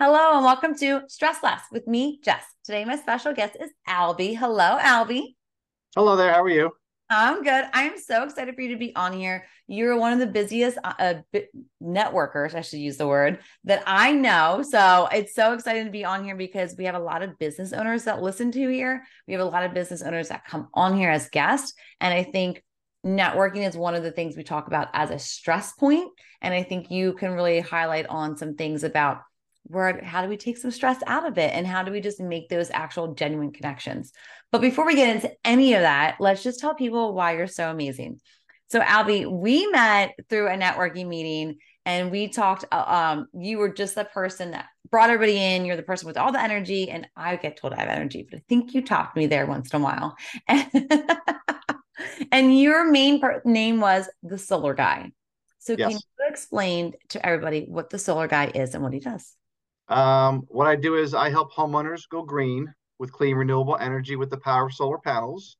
Hello and welcome to Stress Less with me, Jess. Today, my special guest is Albie. Hello, Albie. Hello there. How are you? I'm good. I'm so excited for you to be on here. You're one of the busiest uh, uh networkers, I should use the word, that I know. So it's so exciting to be on here because we have a lot of business owners that listen to here. We have a lot of business owners that come on here as guests. And I think networking is one of the things we talk about as a stress point. And I think you can really highlight on some things about where how do we take some stress out of it? And how do we just make those actual genuine connections? But before we get into any of that let's just tell people why you're so amazing. So albie we met through a networking meeting and we talked uh, um you were just the person that brought everybody in. You're the person with all the energy and i get told i have energy but i think you talked me there once in a while. And your main per- name was the solar guy. So yes. can you explain to everybody what the solar guy is and what he does um, what I do is I help homeowners go green with clean renewable energy with the power of solar panels.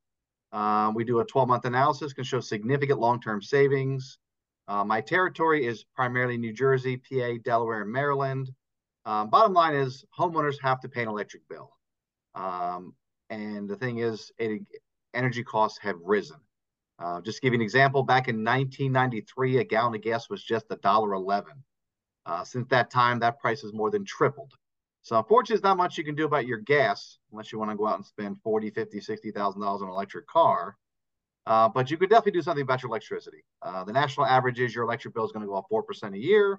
Um, we do a 12 month analysis, can show significant long term savings. Uh, my territory is primarily New Jersey, PA, Delaware, and Maryland. Um, bottom line is homeowners have to pay an electric bill. Um, and the thing is, it, energy costs have risen. Uh, just give you an example, back in 1993, a gallon of gas was just $1.11. Uh, since that time, that price has more than tripled. So unfortunately, there's not much you can do about your gas unless you want to go out and spend 40, 50, 60,000 dollars on an electric car. Uh, but you could definitely do something about your electricity. Uh, the national average is your electric bill is going to go up 4% a year.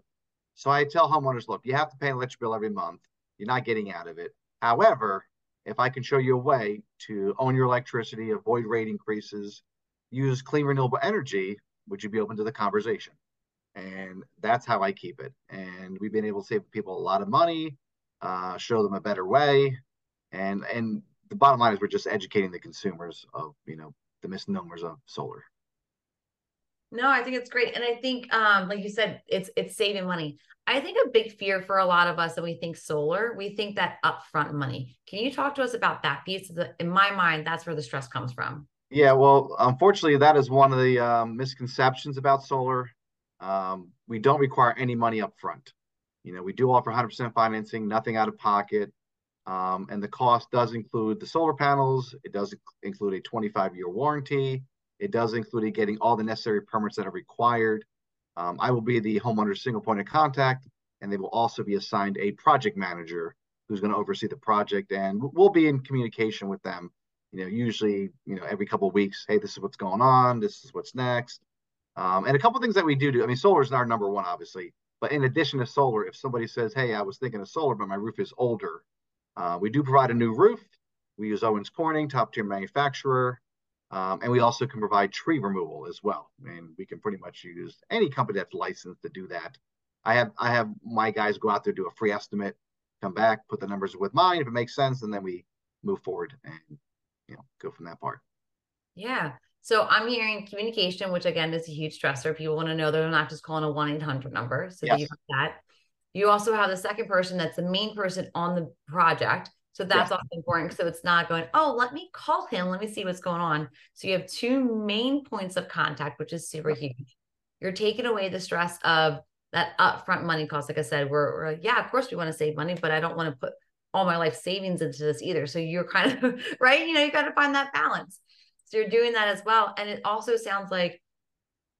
So I tell homeowners, look, you have to pay an electric bill every month. You're not getting out of it. However, if I can show you a way to own your electricity, avoid rate increases, use clean renewable energy, would you be open to the conversation? And that's how I keep it. And we've been able to save people a lot of money, uh, show them a better way, and and the bottom line is we're just educating the consumers of you know the misnomers of solar. No, I think it's great, and I think, um, like you said, it's it's saving money. I think a big fear for a lot of us that we think solar, we think that upfront money. Can you talk to us about that piece? In my mind, that's where the stress comes from. Yeah, well, unfortunately, that is one of the um, misconceptions about solar. Um, we don't require any money up front. You know, we do offer 100% financing, nothing out of pocket. Um, and the cost does include the solar panels. It does include a 25 year warranty. It does include getting all the necessary permits that are required. Um, I will be the homeowner's single point of contact, and they will also be assigned a project manager who's going to oversee the project. And we'll be in communication with them, you know, usually, you know, every couple of weeks. Hey, this is what's going on. This is what's next. Um, and a couple things that we do do. I mean, solar is our number one, obviously. But in addition to solar, if somebody says, "Hey, I was thinking of solar, but my roof is older," uh, we do provide a new roof. We use Owens Corning, top tier manufacturer, um, and we also can provide tree removal as well. I And we can pretty much use any company that's licensed to do that. I have I have my guys go out there do a free estimate, come back, put the numbers with mine if it makes sense, and then we move forward and you know go from that part. Yeah. So I'm hearing communication, which again is a huge stressor. People want to know they're not just calling a 1 800 number. So yes. you have that. You also have the second person that's the main person on the project. So that's yes. also important. So it's not going, oh, let me call him. Let me see what's going on. So you have two main points of contact, which is super huge. You're taking away the stress of that upfront money cost. Like I said, we're, we're like, yeah, of course we want to save money, but I don't want to put all my life savings into this either. So you're kind of right. You know, you got to find that balance. So you're doing that as well. And it also sounds like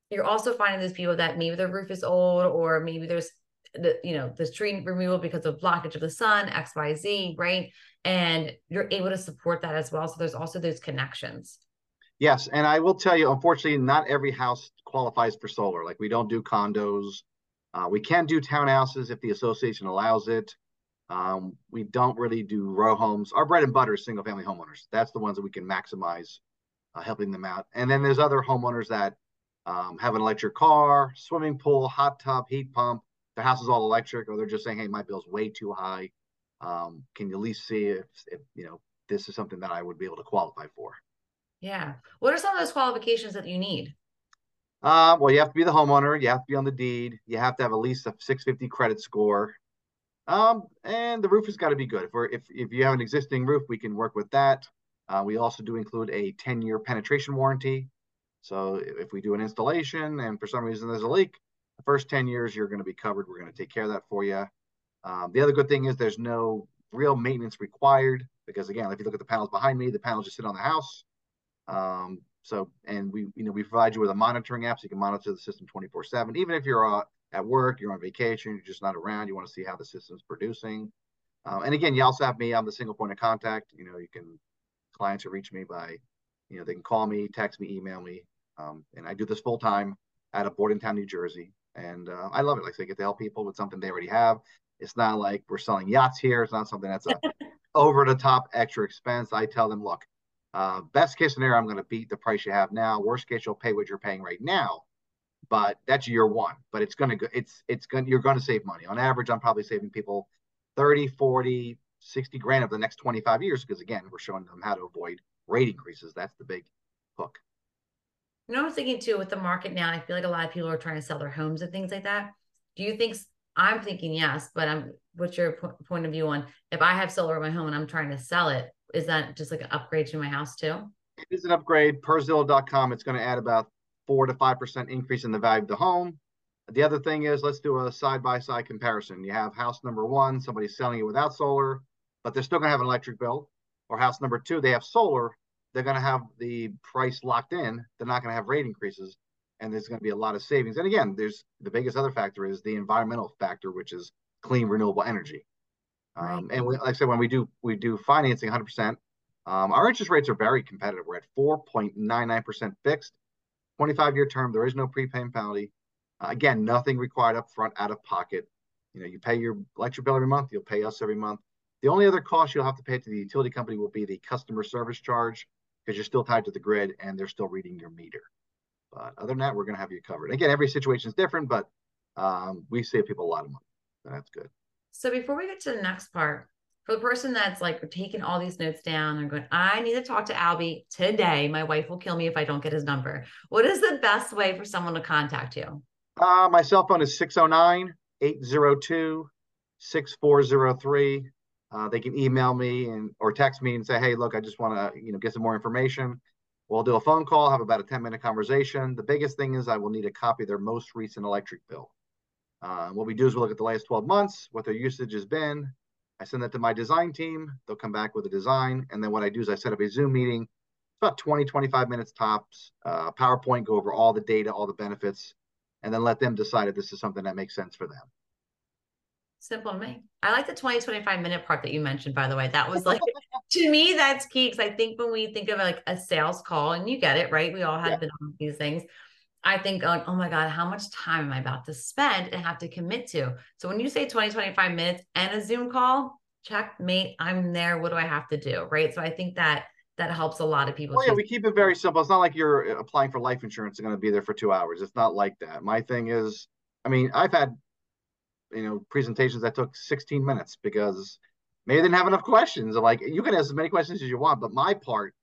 you're also finding those people that maybe their roof is old or maybe there's the you know the tree removal because of blockage of the sun xyz right? And you're able to support that as well. So there's also those connections. Yes. And i will tell you unfortunately not every house qualifies for solar. Like we don't do condos. Uh, we can do townhouses if the association allows it. Um, we don't really do row homes. Our bread and butter is single family homeowners. That's the ones that we can maximize uh, helping them out. And then there's other homeowners that um, have an electric car, swimming pool, hot tub, heat pump. Their house is all electric, or they're just saying, "Hey, my bill's way too high. Um, can you at least see if, if you know this is something that I would be able to qualify for?" Yeah. What are some of those qualifications that you need? Uh, well, you have to be the homeowner. You have to be on the deed. You have to have at least a 650 credit score. Um, and the roof has got to be good. If we're if if you have an existing roof, we can work with that. Uh, we also do include a 10 year penetration warranty. So if we do an installation and for some reason there's a leak, the first 10 years you're going to be covered. We're going to take care of that for you. Um, the other good thing is there's no real maintenance required because again, if you look at the panels behind me, the panels just sit on the house. Um, so, and we, you know, we provide you with a monitoring app so you can monitor the system 24 seven, even if you're uh, at work, you're on vacation, you're just not around, you want to see how the system's producing. Um, and again, you also have me, I'm the single point of contact. You know, you can, clients who reach me by, you know, they can call me, text me, email me. Um, and I do this full time out of Bordentown, New Jersey. And uh, I love it. Like I get to help people with something they already have. It's not like we're selling yachts here. It's not something that's a over the top extra expense. I tell them, look, uh, best case scenario, I'm going to beat the price you have now. Worst case, you'll pay what you're paying right now, but that's year one. But it's going to go. It's it's going. You're going to save money. On average, I'm probably saving people 30, 40, 60 grand over the next 25 years because again, we're showing them how to avoid rate increases. That's the big hook. You know, I was thinking too with the market now. I feel like a lot of people are trying to sell their homes and things like that. Do you think? I'm thinking yes, but I'm. What's your point of view on if I have solar in my home and I'm trying to sell it? is that just like an upgrade to my house too? It is an upgrade per Zillow.com. It's going to add about four to five percent increase in the value of the home. The other thing is, let's do a side by side comparison. You have house number one, somebody's selling it without solar, but they're still going to have an electric bill. Or house number two, they have solar, they're going to have the price locked in. They're not going to have rate increases, and there's going to be a lot of savings. And again, there's the biggest other factor is the environmental factor, which is clean renewable energy. Um, and we, like I said, when we do we do financing 100%, um, our interest rates are very competitive. We're at 4.99% fixed, 25 year term. There is no prepayment penalty. Uh, again, nothing required up front, out of pocket. You know, you pay your electric bill every month. You'll pay us every month. The only other cost you'll have to pay to the utility company will be the customer service charge because you're still tied to the grid and they're still reading your meter. But other than that, we're going to have you covered. Again, every situation is different, but um, we save people a lot of money. So that's good. So before we get to the next part, for the person that's like taking all these notes down and going, I need to talk to Albie today. My wife will kill me if I don't get his number. What is the best way for someone to contact you? Uh, my cell phone is 609 802 6403. Uh, they can email me and or text me and say, "Hey, look, I just want to, you know, get some more information." We'll do a phone call, have about a 10 minute conversation. The biggest thing is I will need a copy of their most recent electric bill. Uh, what we do is we look at the last 12 months, what their usage has been. I send that to my design team. They'll come back with a design. And then what I do is I set up a Zoom meeting. It's about 20, 25 minutes tops. Uh, PowerPoint, go over all the data, all the benefits, and then let them decide if this is something that makes sense for them. Simple to me. I like the 20, 25 minute part that you mentioned, by the way. That was like, to me, that's key. Cause I think when we think of like a sales call, and you get it, right? We all have yeah. been on these things I think oh my God, how much time am I about to spend and have to commit to? So when you say 20, 25 minutes and a Zoom call, checkmate, I'm there. What do I have to do? Right. So I think that that helps a lot of people. Well, yeah, we keep it very simple. It's not like you're uh, applying for life insurance and going to be there for two hours. It's not like that. My thing is, I mean, I've had, you know, presentations that took 16 minutes because maybe they didn't have enough questions. like, you can ask as many questions as you want, but my part,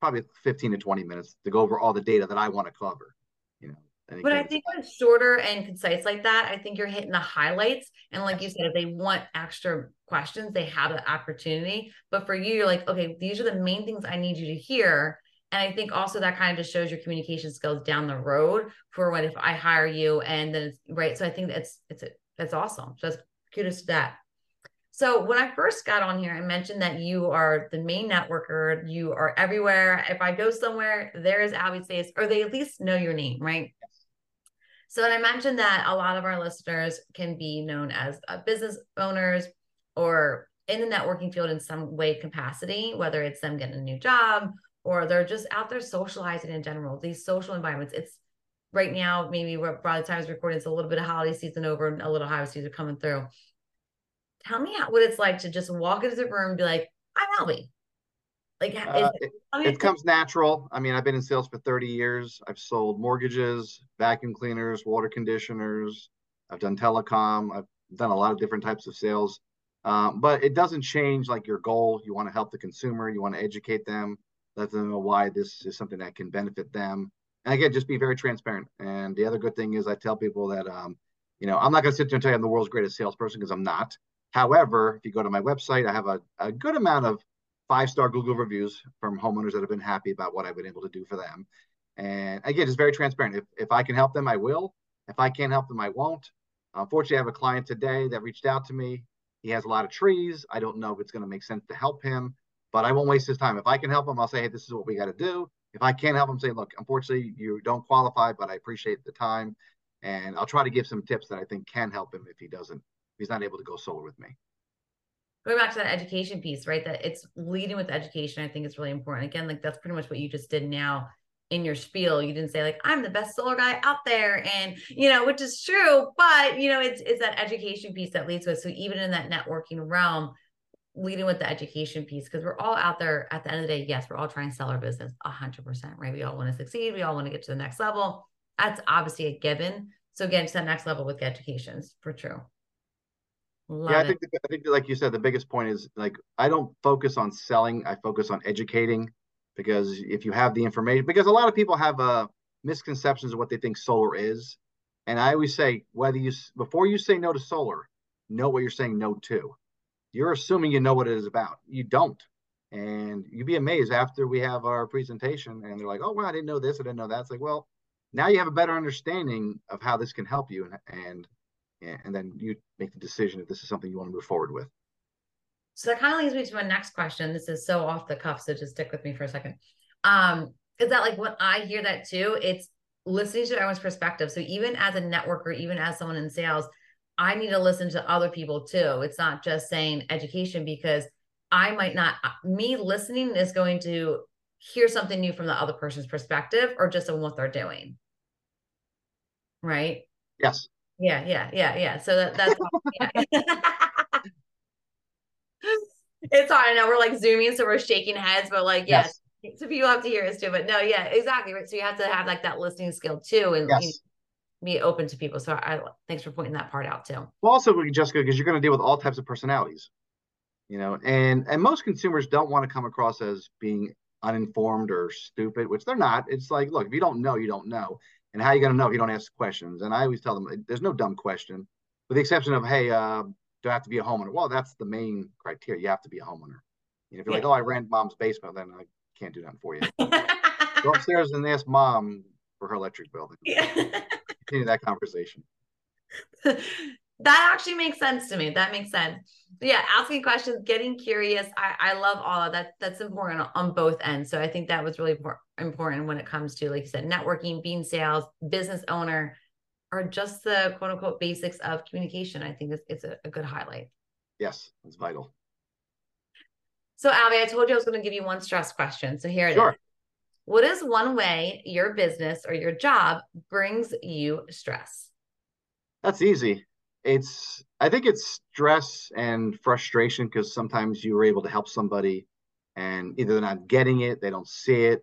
probably 15 to 20 minutes to go over all the data that I want to cover you know. But I think when it's shorter and concise like that, I think you're hitting the highlights. And like you said, if they want extra questions, they have the opportunity. But for you, you're like, okay, these are the main things I need you to hear. And I think also that kind of just shows your communication skills down the road for when if I hire you and then it's right. So I think that's it's that's awesome. Just kudos to that. So when I first got on here, I mentioned that you are the main networker. You are everywhere. If I go somewhere, there is Albie's face, or they at least know your name, right? So, and I mentioned that a lot of our listeners can be known as uh, business owners or in the networking field in some way capacity, whether it's them getting a new job or they're just out there socializing in general. These social environments. It's right now, maybe by the time it's recording, it's a little bit of holiday season over and a little holiday season coming through tell me how, what it's like to just walk into the room and be like, I'm Albie. Like uh, it, it comes natural. I mean, I've been in sales for 30 years. I've sold mortgages, vacuum cleaners, water conditioners. I've done telecom. I've done a lot of different types of sales. Um, but it doesn't change like your goal. You want to help the consumer. You want to educate them, let them know why this is something that can benefit them. And again, just be very transparent. And the other good thing is I tell people that, um, you know, I'm not going to sit there and tell you I'm the world's greatest salesperson because I'm not. However, if you go to my website, I have a, a good amount of five star Google reviews from homeowners that have been happy about what I've been able to do for them. And again, it's very transparent. If, if I can help them, I will. If I can't help them, I won't. Unfortunately, I have a client today that reached out to me. he has a lot of trees. I don't know if it's going to make sense to help him, but I won't waste his time. If I can help him, I'll say, hey, this is what we got to do. If I can't help him, say, look, unfortunately, you don't qualify, but I appreciate the time. And I'll try to give some tips that I think can help him if he doesn't, if he's not able to go solar with me. Going back to that education piece, right? That it's leading with education, I think is really important. Again, like that's pretty much what you just did now in your spiel you didn't say like i'm the best solar guy out there and you know which is true but you know it's it's that education piece that leads with so even in that networking realm leading with the education piece because we're all out there at the end of the day yes we're all trying to sell our business 100% right we all want to succeed we all want to get to the next level that's obviously a given so getting to that next level with educations for true Love yeah, I think, the, I think like you said, the biggest point is like I don't focus on selling. I focus on educating because if you have the information, because a lot of people have uh, misconceptions of what they think solar is. And I always say, whether you, before you say no to solar, know what you're saying no to. You're assuming you know what it is about. You don't. And you'd be amazed after we have our presentation and they're like, oh, well, I didn't know this. I didn't know that. It's like, well, now you have a better understanding of how this can help you. And, and, and then you make the decision if this is something you want to move forward with. So that kind of leads me to my next question. This is so off the cuff, so just stick with me for a second. Um, is that like when I hear that too, it's listening to everyone's perspective. So even as a networker, even as someone in sales, I need to listen to other people too. It's not just saying education because I might not, uh, me listening is going to hear something new from the other person's perspective or just on what they're doing. Right? Yes. Yeah, yeah, yeah, yeah. So that, that's yeah. it's hard. I know we're like zooming, so we're shaking heads, but like, yes. yes. So people have to hear us too. But no, yeah, exactly. Right. So you have to have like that listening skill too, and yes. you know, be open to people. So I thanks for pointing that part out too. Well, also Jessica, because you're going to deal with all types of personalities, you know, and and most consumers don't want to come across as being uninformed or stupid, which they're not. It's like, look, if you don't know, you don't know. And how are you going to know if you don't ask questions? And I always tell them there's no dumb question, with the exception of, hey, uh, do I have to be a homeowner? Well, that's the main criteria. You have to be a homeowner. And if you're yeah. like, oh, I rent mom's basement, then I can't do that for you. Go upstairs and ask mom for her electric bill. Yeah. Continue that conversation. that actually makes sense to me. That makes sense. yeah, asking questions, getting curious. I, I love all of that. That's important on both ends. So I think that was really important when it comes to, like you said, networking, being sales, business owner, are just the quote unquote basics of communication. I think it's, it's a, a good highlight. Yes, it's vital. So, Albie, I told you I was going to give you one stress question. So here it sure. is. What is one way your business or your job brings you stress? That's easy. It's I think it's stress and frustration because sometimes you were able to help somebody and either they're not getting it, they don't see it,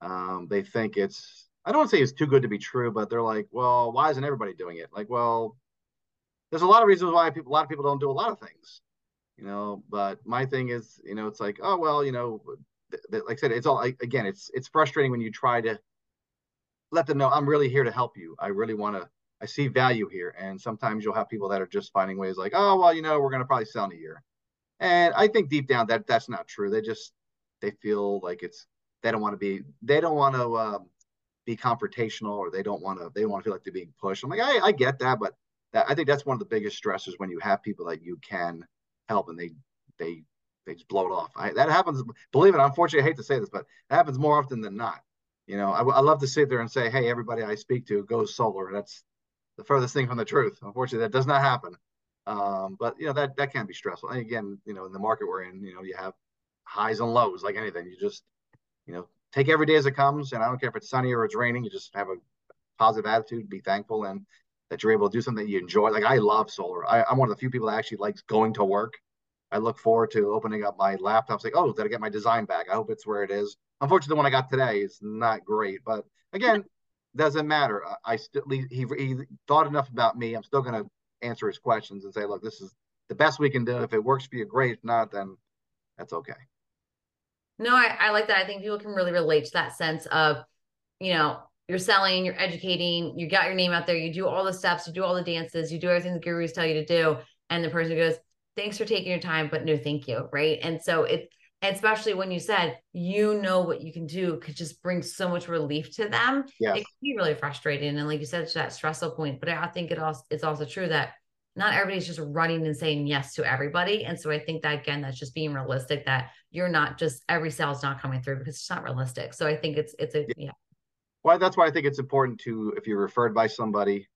um, they think it's I don't want to say it's too good to be true, but they're like, well, why isn't everybody doing it? Like, well, there's a lot of reasons why people, a lot of people don't do a lot of things, you know. But my thing is, you know, it's like, oh well, you know, like I said, it's all again, it's it's frustrating when you try to let them know I'm really here to help you. I really want to. I see value here, and sometimes you'll have people that are just finding ways like, oh well, you know, we're gonna probably sell in a year, and I think deep down that that's not true. They just they feel like it's they don't want to be they don't want to. Um, be confrontational or they don't want to they don't want to feel like they're being pushed. I'm like, I, I get that, but that, I think that's one of the biggest stressors when you have people that you can help and they they they just blow it off. I, that happens. Believe it. Unfortunately, I hate to say this, but it happens more often than not. You know, I, I love to sit there and say, hey, everybody I speak to goes solar. That's the furthest thing from the truth. Unfortunately, that does not happen. Um, but you know that that can be stressful. And again, you know, in the market we're in, you know, you have highs and lows like anything. You just, you know, take every day as it comes. And I don't care if it's sunny or it's raining, you just have a positive attitude, be thankful, and that you're able to do something you enjoy. Like I love solar. I, am one of the few people that actually likes going to work. I look forward to opening up my laptop. Say, oh, did I get my design back? I hope it's where it is. Unfortunately, the one I got today is not great, but again, doesn't matter. I still he he thought enough about me. I'm still going to answer his questions and say, look, this is the best we can do. If it works for you, great. If not, then that's okay. No, I, I like that. I think people can really relate to that sense of, you know, you're selling, you're educating, you got your name out there, you do all the steps, you do all the dances, you do everything the gurus tell you to do. And the person goes, thanks for taking your time, but no, thank you. Right. And so it, especially when you said, you know what you can do could just bring so much relief to them. Yes. It can be really frustrating. And like you said, it's that stressful point, but I think it also, it's also true that not everybody's just running and saying yes to everybody. And so I think that again, that's just being realistic that you're not just every sale is not coming through because it's not realistic. So I think it's it's a yeah. Well, that's why I think it's important to if you're referred by somebody,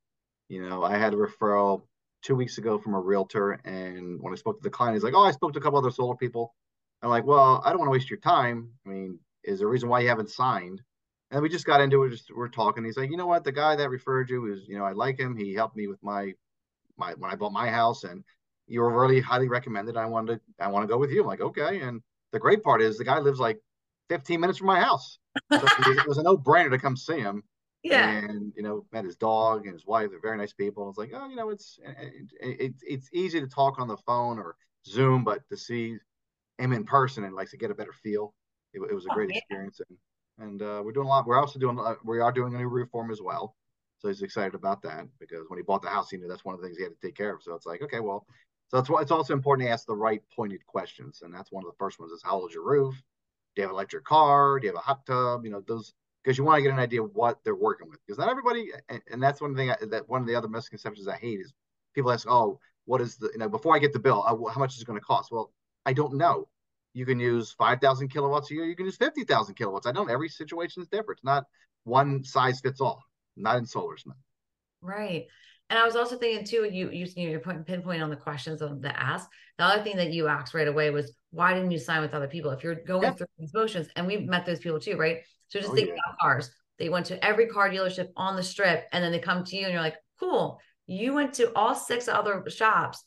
you know, I had a referral two weeks ago from a realtor, and when I spoke to the client, he's like, "Oh, I spoke to a couple other solar people." I'm like, "Well, I don't want to waste your time. I mean, is there a reason why you haven't signed?" And we just got into it. Just we're talking. He's like, "You know what? The guy that referred you is, you know, I like him. He helped me with my my when I bought my house, and you were really highly recommended. I wanted to I want to go with you." I'm like, "Okay." And the great part is the guy lives like 15 minutes from my house. So it was a no brainer to come see him. Yeah. And, you know, met his dog and his wife. They're very nice people. It's like, oh, you know, it's, it, it, it's easy to talk on the phone or Zoom, but to see him in person and like to get a better feel, it, it was a oh, great experience. And, and uh, we're doing a lot. We're also doing, uh, we are doing a new roof form as well. So he's excited about that because when he bought the house, he knew that's one of the things he had to take care of. So it's like, okay, well, so that's why it's also important to ask the right pointed questions. And that's one of the first ones is how old is your roof? Do you have an electric car? Do you have a hot tub? You know, those because you want to get an idea of what they're working with. Because not everybody, and that's one thing I, that one of the other misconceptions I hate is people ask, "Oh, what is the you know before I get the bill, uh, how much is it going to cost?" Well, I don't know. You can use five thousand kilowatts a year. You can use fifty thousand kilowatts. I don't. Every situation is different. It's not one size fits all. Not in solar. Right. And I was also thinking too, you you you're pinpoint on the questions of the ask. The other thing that you asked right away was why didn't you sign with other people? If you're going yeah. through these motions, and we've met those people too, right? So just oh, think yeah. about cars. They went to every car dealership on the strip, and then they come to you, and you're like, cool. You went to all six other shops.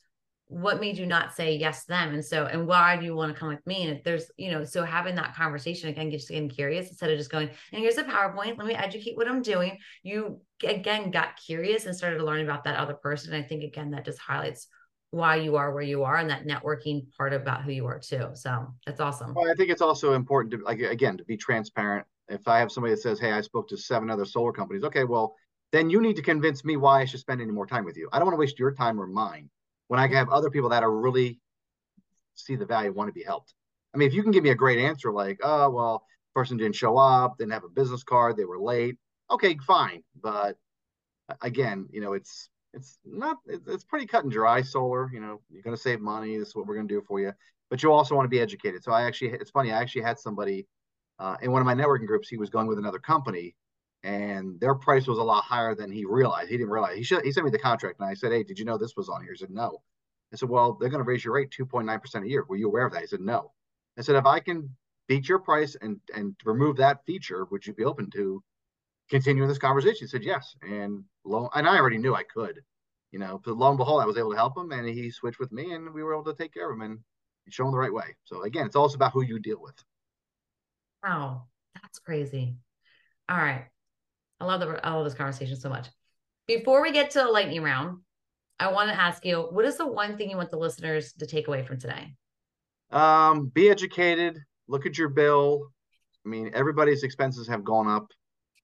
What made you not say yes to them? And so, and why do you want to come with me? And if there's, you know, so having that conversation again, just getting curious instead of just going, and here's a PowerPoint. Let me educate what I'm doing. You again got curious and started to learn about that other person. and I think again that just highlights why you are where you are and that networking part about who you are too. So that's awesome. Well, I think it's also important to like again to be transparent. If I have somebody that says, "Hey, I spoke to seven other solar companies," okay, well, then you need to convince me why I should spend any more time with you. I don't want to waste your time or mine when I have other people that are really see the value, want to be helped. I mean, if you can give me a great answer like, "Oh, well, person didn't show up, didn't have a business card, they were late," okay, fine. But again, you know, it's it's not it's pretty cut and dry solar you know you're going to save money this is what we're going to do for you but you also want to be educated so i actually it's funny i actually had somebody uh, in one of my networking groups he was going with another company and their price was a lot higher than he realized he didn't realize he should he sent me the contract and i said hey did you know this was on here he said no i said well they're going to raise your rate 2.9% a year were you aware of that he said no i said if i can beat your price and and remove that feature would you be open to continuing this conversation? He said yes. And lo, and I already knew I could, you know, but lo and behold, I was able to help him and he switched with me and we were able to take care of him and show him the right way. So again, it's also about who you deal with. Wow. That's crazy. All right. I love the I love this conversation so much. Before we get to the lightning round, I want to ask you, what is the one thing you want the listeners to take away from today? Um, be educated, look at your bill. I mean, everybody's expenses have gone up.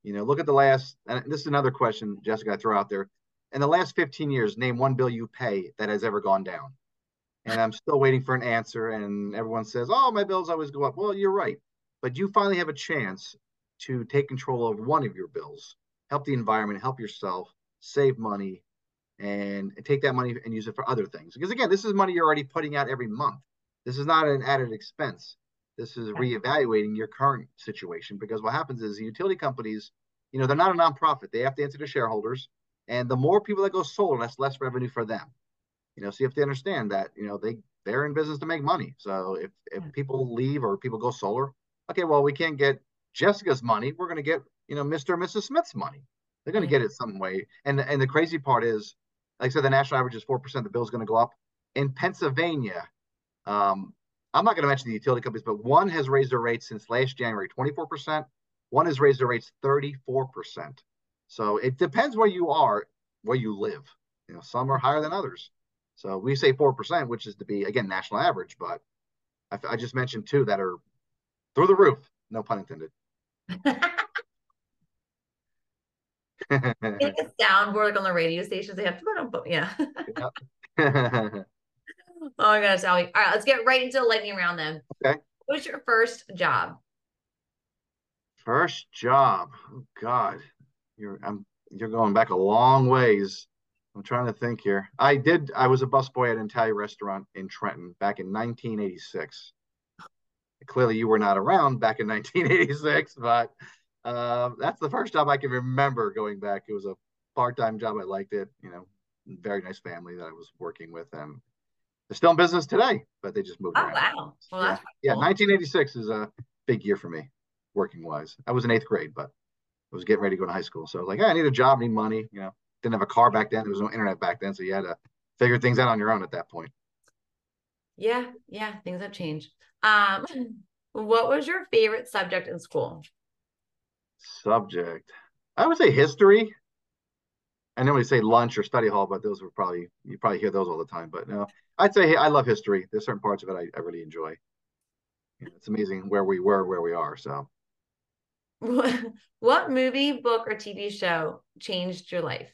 You know, look at the last, and this is another question, Jessica, I throw out there. In the last 15 years, name one bill you pay that has ever gone down. And I'm still waiting for an answer. And everyone says, oh, my bills always go up. Well, you're right. But you finally have a chance to take control of one of your bills, help the environment, help yourself, save money, and, and take that money and use it for other things. Because again, this is money you're already putting out every month. This is not an added expense. This is reevaluating your current situation because what happens is the utility companies, you know, they're not a nonprofit. They have to answer to shareholders. And the more people that go solar, that's less revenue for them. You know, so you have to understand that, you know, they they're in business to make money. So if, if hmm. people leave or people go solar, okay, well, we can't get Jessica's money. We're going to get, you know, Mr. and Mrs. Smith's money. They're going to get it some way. And and the crazy part is, like I said, the national average is four percent. The bill is going to go up. In Pennsylvania, um, I'm not going to mention the utility companies, but one has raised their rates since last January 24%. One has raised their rates 34%. So it depends where you are, where you live. You know, some are higher than others. So we say 4%, which is to be, again, national average. But I, I just mentioned two that are through the roof. No pun intended. It's a soundboard on the radio stations. They have to, put them, yeah. Oh my gosh, Sally. All right, let's get right into the lightning round then. Okay. What was your first job? First job. Oh God. You're I'm you're going back a long ways. I'm trying to think here. I did. I was a busboy at an Italian restaurant in Trenton back in 1986. Clearly, you were not around back in 1986, but uh, that's the first job I can remember going back. It was a part-time job. I liked it. You know, very nice family that I was working with, and they're still in business today, but they just moved. Oh around. wow! Well, yeah, yeah. 1986 is a big year for me, working wise. I was in eighth grade, but I was getting ready to go to high school, so I was like, hey, I need a job, need money. You know, didn't have a car back then. There was no internet back then, so you had to figure things out on your own at that point. Yeah, yeah, things have changed. Um, what was your favorite subject in school? Subject, I would say history. I normally say lunch or study hall, but those were probably you probably hear those all the time. But no, I'd say I love history. There's certain parts of it I, I really enjoy. You know, it's amazing where we were, where we are. So What, what movie, book, or TV show changed your life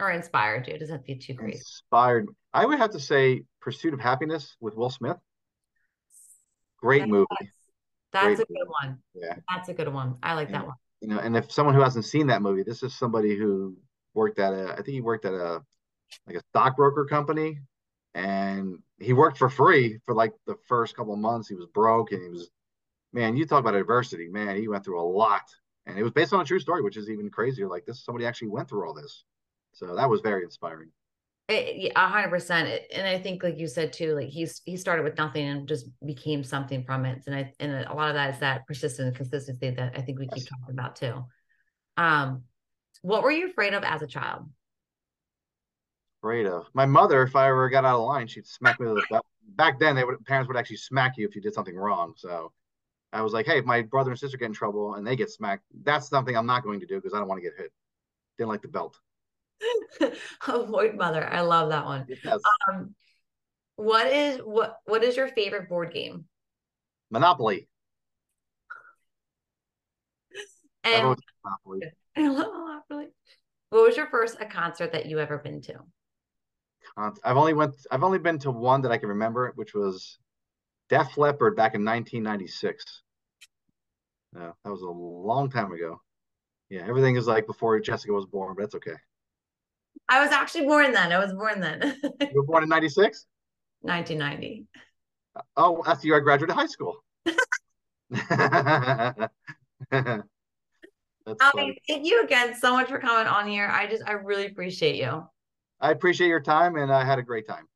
or inspired you? Doesn't have to be too great? inspired. I would have to say Pursuit of Happiness with Will Smith. Great movie. That's Great a good one. Yeah. That's a good one. I like Yeah. that one. You know, and if someone who hasn't seen that movie, this is somebody who worked at a, I think he worked at a like a stockbroker company, and he worked for free for like the first couple of months. He was broke, and he was, man, you talk about adversity, man. He went through a lot, and it was based on a true story, which is even crazier. Like this, somebody actually went through all this, so that was very inspiring. A hundred percent. And I think, like you said too, like he's he started with nothing and just became something from it. And I and a lot of that is that persistence and consistency that I think we keep talking about too. Um, what were you afraid of as a child? Afraid of my mother. If I ever got out of line, she'd smack me with belt. Back then, they would parents would actually smack you if you did something wrong. So I was like, hey, if my brother and sister get in trouble and they get smacked, that's something I'm not going to do because I don't want to get hit. Didn't like the belt. Avoid mother. I love that one. Yes. Um, what is what what is your favorite board game? Monopoly. And Monopoly. I love Monopoly. What was your first a concert that you ever been to? I've only went. I've only been to one that I can remember, which was Def Leppard back in 1996. No, that was a long time ago. Yeah, everything is like before Jessica was born, but that's okay. I was actually born then. I was born then. You were born in 96? 1990. Oh, that's the year I graduated high school. I thank you again so much for coming on here. I just I really appreciate you. I appreciate your time and I had a great time.